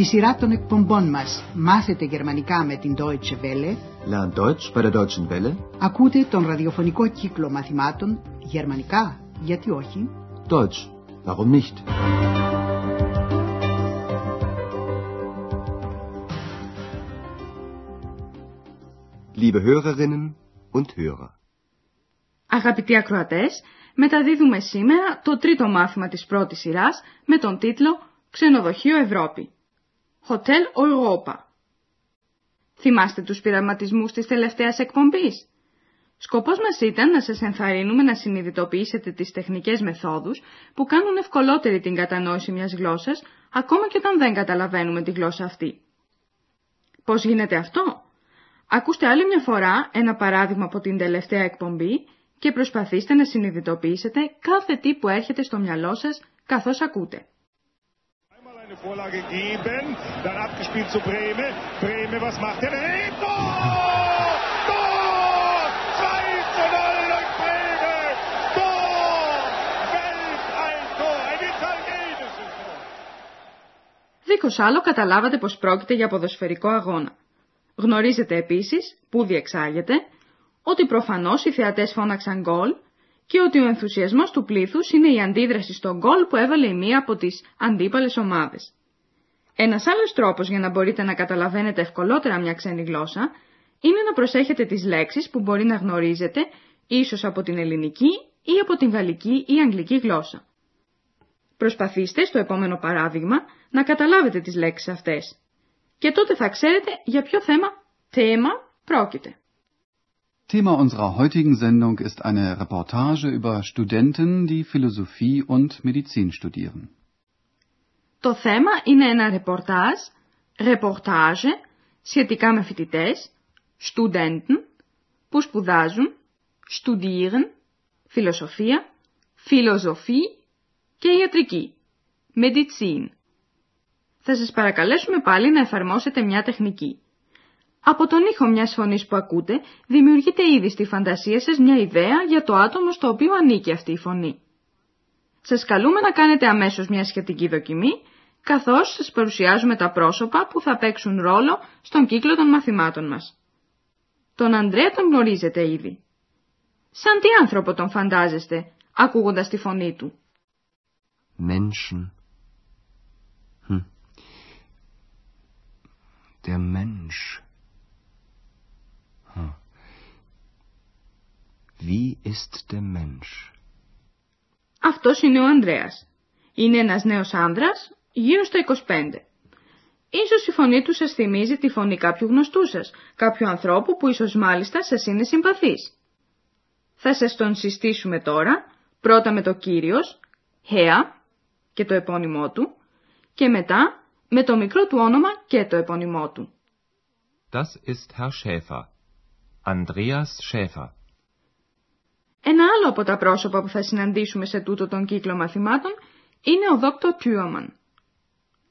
Στη σειρά των εκπομπών μας «Μάθετε γερμανικά με την Deutsche Welle» Lern Deutsch bei der Deutschen Welle. ακούτε τον ραδιοφωνικό κύκλο μαθημάτων «Γερμανικά, γιατί όχι» Deutsch. Warum nicht? Liebe Hörerinnen und Hörer. Αγαπητοί ακροατές, μεταδίδουμε σήμερα το τρίτο μάθημα της πρώτης σειράς με τον τίτλο «Ξενοδοχείο Ευρώπη». Hotel Europa. Θυμάστε τους πειραματισμούς της τελευταίας εκπομπής; Σκοπός μας ήταν να σας ενθαρρύνουμε να συνειδητοποιήσετε τις τεχνικές μεθόδους που κάνουν ευκολότερη την κατανόηση μιας γλώσσας, ακόμα και όταν δεν καταλαβαίνουμε τη γλώσσα αυτή. Πώς γίνεται αυτό; Ακούστε άλλη μια φορά ένα παράδειγμα από την τελευταία εκπομπή και προσπαθήστε να συνειδητοποιήσετε κάθε τι που έρχεται στο μυαλό σας καθώς ακούτε. Δίχω άλλο καταλάβατε πως πρόκειται για ποδοσφαιρικό αγώνα. Γνωρίζετε επίσης που διεξάγεται ότι προφανώς οι θεατές φώναξαν γκολ και ότι ο ενθουσιασμός του πλήθους είναι η αντίδραση στο γκολ που έβαλε η μία από τις αντίπαλες ομάδες. Ένας άλλος τρόπος για να μπορείτε να καταλαβαίνετε ευκολότερα μια ξένη γλώσσα είναι να προσέχετε τις λέξεις που μπορεί να γνωρίζετε ίσως από την ελληνική ή από την γαλλική ή αγγλική γλώσσα. Προσπαθήστε στο επόμενο παράδειγμα να καταλάβετε τις λέξεις αυτές και τότε θα ξέρετε για ποιο θέμα, θέμα πρόκειται. Thema unserer heutigen Sendung ist eine Reportage über Studenten, die Philosophie und Medizin studieren. Το θέμα είναι ένα ρεπορτάζ, ρεπορτάζε, σχετικά με φοιτητές, Studenten, που σπουδάζουν, studieren, φιλοσοφία, φιλοσοφή και ιατρική, Medizin. Θα σας παρακαλέσουμε πάλι να εφαρμόσετε μια τεχνική. Από τον ήχο μιας φωνής που ακούτε, δημιουργείται ήδη στη φαντασία σας μια ιδέα για το άτομο στο οποίο ανήκει αυτή η φωνή. Σας καλούμε να κάνετε αμέσως μια σχετική δοκιμή, καθώς σας παρουσιάζουμε τα πρόσωπα που θα παίξουν ρόλο στον κύκλο των μαθημάτων μας. Τον Ανδρέα τον γνωρίζετε ήδη. Σαν τι άνθρωπο τον φαντάζεστε, ακούγοντας τη φωνή του; Menschen. Hm. Der Mensch. Hm. Wie ist der Mensch? Αυτός είναι ο Ανδρέας. Είναι ένας νέος άνδρας, γύρω στα 25. Ίσως η φωνή του σας θυμίζει τη φωνή κάποιου γνωστού σας, κάποιου ανθρώπου που ίσως μάλιστα σας είναι συμπαθής. Θα σας τον συστήσουμε τώρα, πρώτα με το Κύριος, Χέα και το επώνυμό του, και μετά με το μικρό του όνομα και το επώνυμό του. Das ist Herr Schäfer. Andreas Schäfer. Ένα άλλο από τα πρόσωπα που θα συναντήσουμε σε τούτο τον κύκλο μαθημάτων είναι ο Δόκτωρ Τιούαμαν.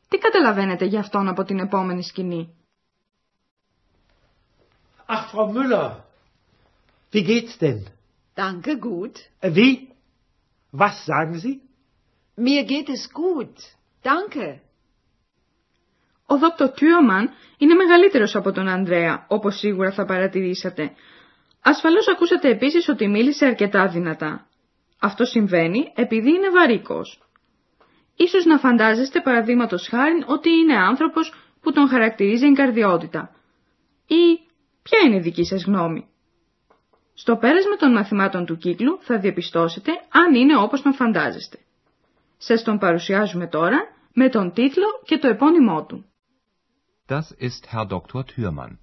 Τι καταλαβαίνετε για αυτόν από την επόμενη σκηνή; Ach, Frau Müller, wie geht's denn? Danke, gut. Äh, Wie? Was sagen Sie? Mir geht es gut. Danke. Ο Δόκτωρ Τιούαμαν είναι μεγαλύτερος από τον Ανδρέα, όπως σίγουρα θα παρατηρήσατε. Ασφαλώς ακούσατε επίσης ότι μίλησε αρκετά δυνατά. Αυτό συμβαίνει επειδή είναι βαρύκος. Ίσως να φαντάζεστε παραδείγματος χάρη ότι είναι άνθρωπος που τον χαρακτηρίζει εγκαρδιότητα. Ή ποια είναι η δική σας γνώμη; Στο πέρασμα των μαθημάτων του κύκλου θα διαπιστώσετε αν είναι όπως τον φαντάζεστε. Σας τον παρουσιάζουμε τώρα με τον τίτλο και το επώνυμό του. Das ist Herr Dr. Thürmann.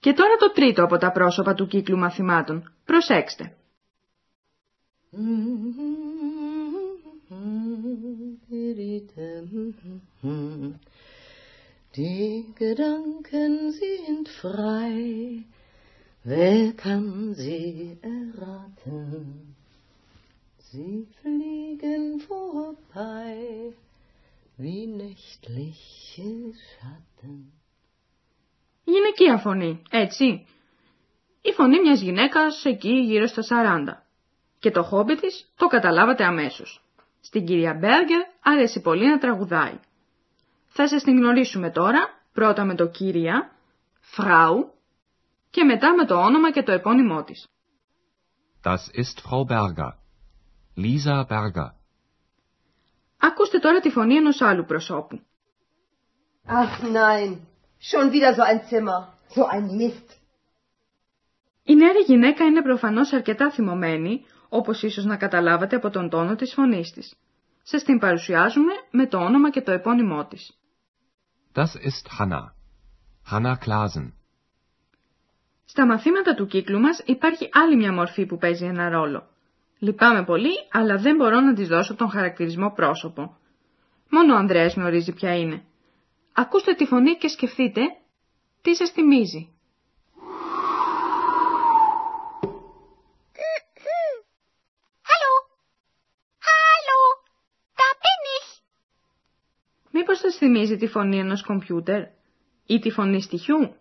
Και τώρα το τρίτο από τα πρόσωπα του κύκλου μαθημάτων. Προσέξτε. Die Gedanken sind frei, wer kann sie erraten? Sie fliegen Wie nächtliche Schatten. Γυναικεία φωνή, έτσι. Η φωνή μιας γυναίκας εκεί γύρω στα 40. Και το χόμπι της το καταλάβατε αμέσως. Στην κυρία Μπέργκερ αρέσει πολύ να τραγουδάει. Θα σας την γνωρίσουμε τώρα, πρώτα με το κύρια, Φράου, και μετά με το όνομα και το επώνυμό της. Das ist Frau Berger. Lisa Berger. Ακούστε τώρα τη φωνή ενός άλλου προσώπου. Ach nein, schon wieder so ein Zimmer, so ein Mist. Η νεαρή γυναίκα είναι προφανώς αρκετά θυμωμένη, όπως ίσως να καταλάβατε από τον τόνο της φωνής της. Σας την παρουσιάζουμε με το όνομα και το επώνυμό της. Das ist Hanna. Hanna Klasen. Στα μαθήματα του κύκλου μας υπάρχει άλλη μια μορφή που παίζει ένα ρόλο. Λυπάμαι πολύ, αλλά δεν μπορώ να της δώσω τον χαρακτηρισμό πρόσωπο. Μόνο ο Ανδρέας γνωρίζει ποια είναι. Ακούστε τη φωνή και σκεφτείτε τι σας θυμίζει. Μήπως σας θυμίζει τη φωνή ενός κομπιούτερ ή τη φωνή στοιχιού.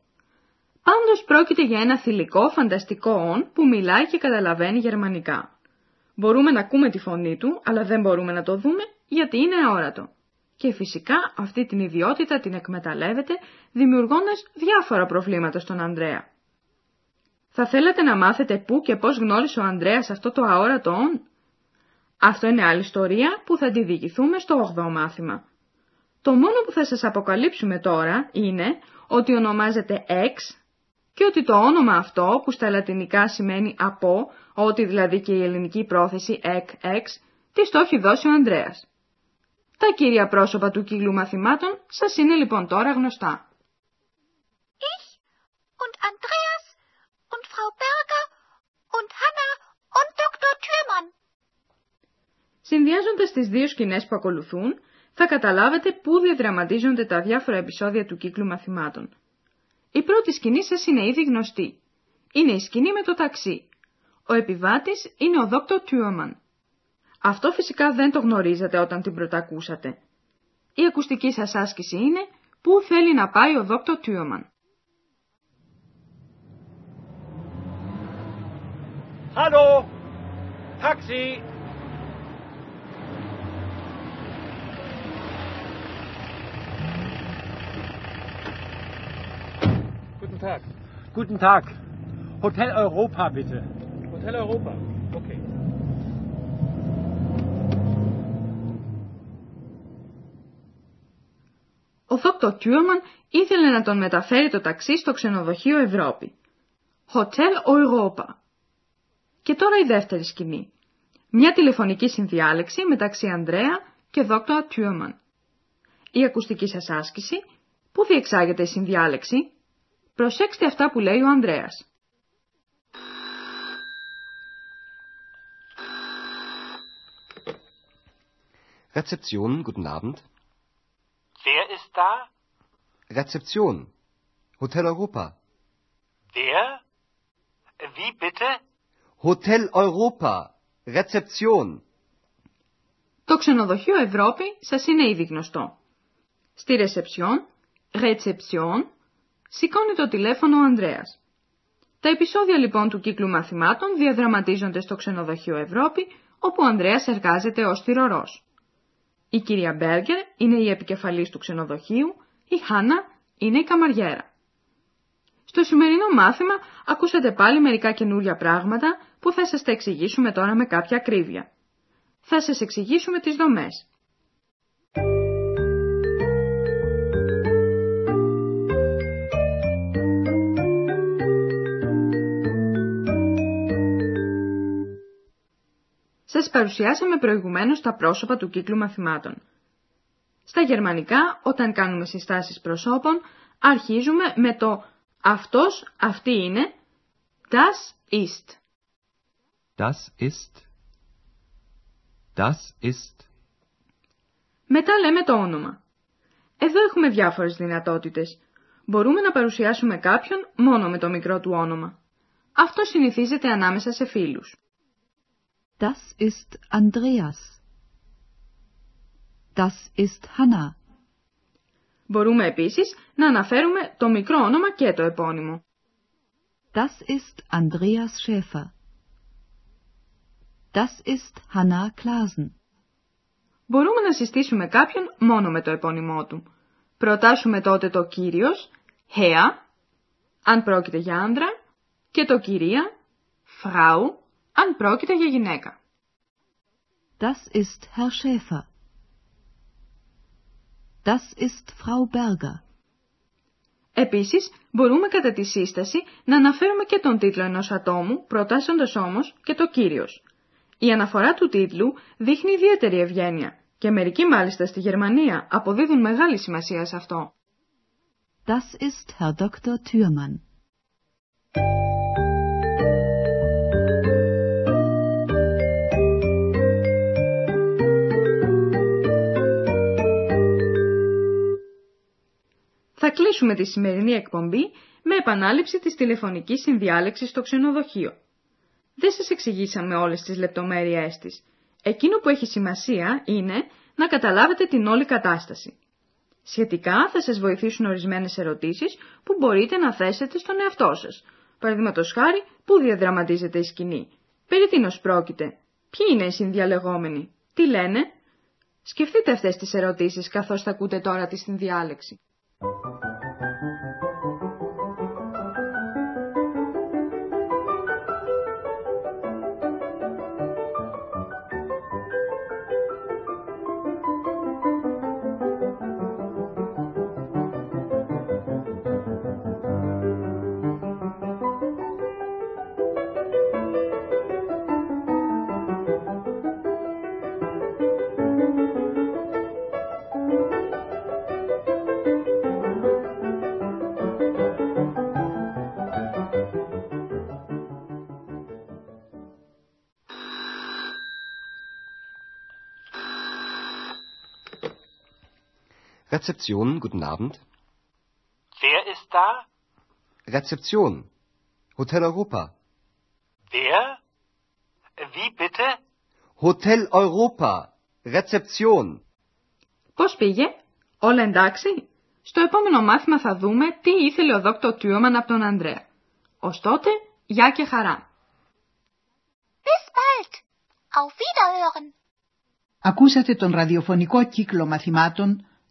Πάντως πρόκειται για ένα θηλυκό φανταστικό όν που μιλάει και καταλαβαίνει γερμανικά. Μπορούμε να ακούμε τη φωνή του, αλλά δεν μπορούμε να το δούμε γιατί είναι αόρατο. Και φυσικά αυτή την ιδιότητα την εκμεταλλεύεται δημιουργώντας διάφορα προβλήματα στον Ανδρέα. Θα θέλατε να μάθετε πού και πώς γνώρισε ο Ανδρέας αυτό το αόρατο όν; Αυτό είναι άλλη ιστορία που θα τη διηγηθούμε στο 8ο μάθημα. Το μόνο που θα σας αποκαλύψουμε τώρα είναι ότι ονομάζεται X και ότι το όνομα αυτό που στα λατινικά σημαίνει από, ότι δηλαδή και η ελληνική πρόθεση εκ, εξ, τη το έχει δώσει ο Ανδρέας. Τα κύρια πρόσωπα του κύκλου μαθημάτων σας είναι λοιπόν τώρα γνωστά. Ich und Andreas und Frau Berger und Hanna und Dr. Thürmann. Συνδυάζοντας τις δύο σκηνές που ακολουθούν, θα καταλάβετε πού διαδραματίζονται τα διάφορα επεισόδια του κύκλου μαθημάτων. Η πρώτη σκηνή σας είναι ήδη γνωστή. Είναι η σκηνή με το ταξί. Ο επιβάτης είναι ο Δόκτωρ Τιούμαν. Αυτό φυσικά δεν το γνωρίζατε όταν την πρωτακούσατε. Η ακουστική σας άσκηση είναι πού θέλει να πάει ο Δόκτωρ Τιούμαν. Hallo! Taxi! Guten Tag. Guten Tag. Hotel Europa, bitte. Hotel Europa. Okay. Ο Δόκτωρ Τιούρμαν ήθελε να τον μεταφέρει το ταξί στο ξενοδοχείο Ευρώπη. Hotel Europa. Και τώρα η δεύτερη σκηνή. Μια τηλεφωνική συνδιάλεξη μεταξύ Ανδρέα και Δόκτωρ Τιούρμαν. Η ακουστική σας άσκηση, πού διεξάγεται η συνδιάλεξη, προσέξτε αυτά που λέει ο Ανδρέας. Rezeption, guten Abend. Wer ist da? Rezeption. Hotel Europa. Wer? Wie bitte? Hotel Europa. Rezeption. Το ξενοδοχείο Ευρώπη σας είναι ήδη γνωστό. Στη ρεσεψιόν, ρετσεψιόν, σηκώνει το τηλέφωνο ο Ανδρέας. Τα επεισόδια λοιπόν του κύκλου μαθημάτων διαδραματίζονται στο ξενοδοχείο Ευρώπη, όπου ο Ανδρέας εργάζεται ως θυρωρός. Η κυρία Μπέργκερ είναι η επικεφαλής του ξενοδοχείου, η Χάνα είναι η καμαριέρα. Στο σημερινό μάθημα ακούσατε πάλι μερικά καινούρια πράγματα που θα σας τα εξηγήσουμε τώρα με κάποια ακρίβεια. Θα σας εξηγήσουμε τις δομές. Σας παρουσιάσαμε προηγουμένως τα πρόσωπα του κύκλου μαθημάτων. Στα γερμανικά, όταν κάνουμε συστάσεις προσώπων, αρχίζουμε με το «αυτός, αυτή είναι», «das ist». Das ist. Das ist. Μετά λέμε το όνομα. Εδώ έχουμε διάφορες δυνατότητες. Μπορούμε να παρουσιάσουμε κάποιον μόνο με το μικρό του όνομα. Αυτό συνηθίζεται ανάμεσα σε φίλους. Das ist Andreas. Das ist Hanna. Μπορούμε επίσης να αναφέρουμε το μικρό όνομα και το επώνυμο. Das ist Andreas Schäfer. Das ist Hanna Klasen. Μπορούμε να συστήσουμε κάποιον μόνο με το επώνυμό του. προτάσουμε τότε το κύριος, Herr, αν πρόκειται για άντρα, και το κυρία, Frau, αν πρόκειται για γυναίκα. Das ist Herr Schäfer. Das ist Frau Berger. Επίσης, μπορούμε κατά τη σύσταση να αναφέρουμε και τον τίτλο ενός ατόμου, προτάσσοντας όμως και το κύριος. Η αναφορά του τίτλου δείχνει ιδιαίτερη ευγένεια και μερικοί μάλιστα στη Γερμανία αποδίδουν μεγάλη σημασία σε αυτό. Das ist Herr Dr. Thürmann. Θα κλείσουμε τη σημερινή εκπομπή με επανάληψη της τηλεφωνικής συνδιάλεξης στο ξενοδοχείο. Δεν σας εξηγήσαμε όλες τις λεπτομέρειές της. Εκείνο που έχει σημασία είναι να καταλάβετε την όλη κατάσταση. Σχετικά θα σας βοηθήσουν ορισμένες ερωτήσεις που μπορείτε να θέσετε στον εαυτό σας. Παραδείγματος χάρη, πού διαδραματίζεται η σκηνή. Περί τίνος πρόκειται. Ποιοι είναι οι συνδιαλεγόμενοι. Τι λένε. Σκεφτείτε αυτές τις ερωτήσεις καθώς θα ακούτε τώρα τη συνδιάλεξη. Rezeption, guten Abend. Wer ist da? Rezeption. Hotel Europa. Wer? Wie bitte? Hotel Europa. Rezeption. Πώς πήγε; Όλα εντάξει; Στο επόμενο μάθημα θα δούμε τι ήθελε ο δόκτωρ Τιούμαν από τον Ανδρέα. Ως τότε, γεια και χαρά. Bis bald. Auf Wiederhören. Ακούσατε τον ραδιοφωνικό κύκλο μαθημάτων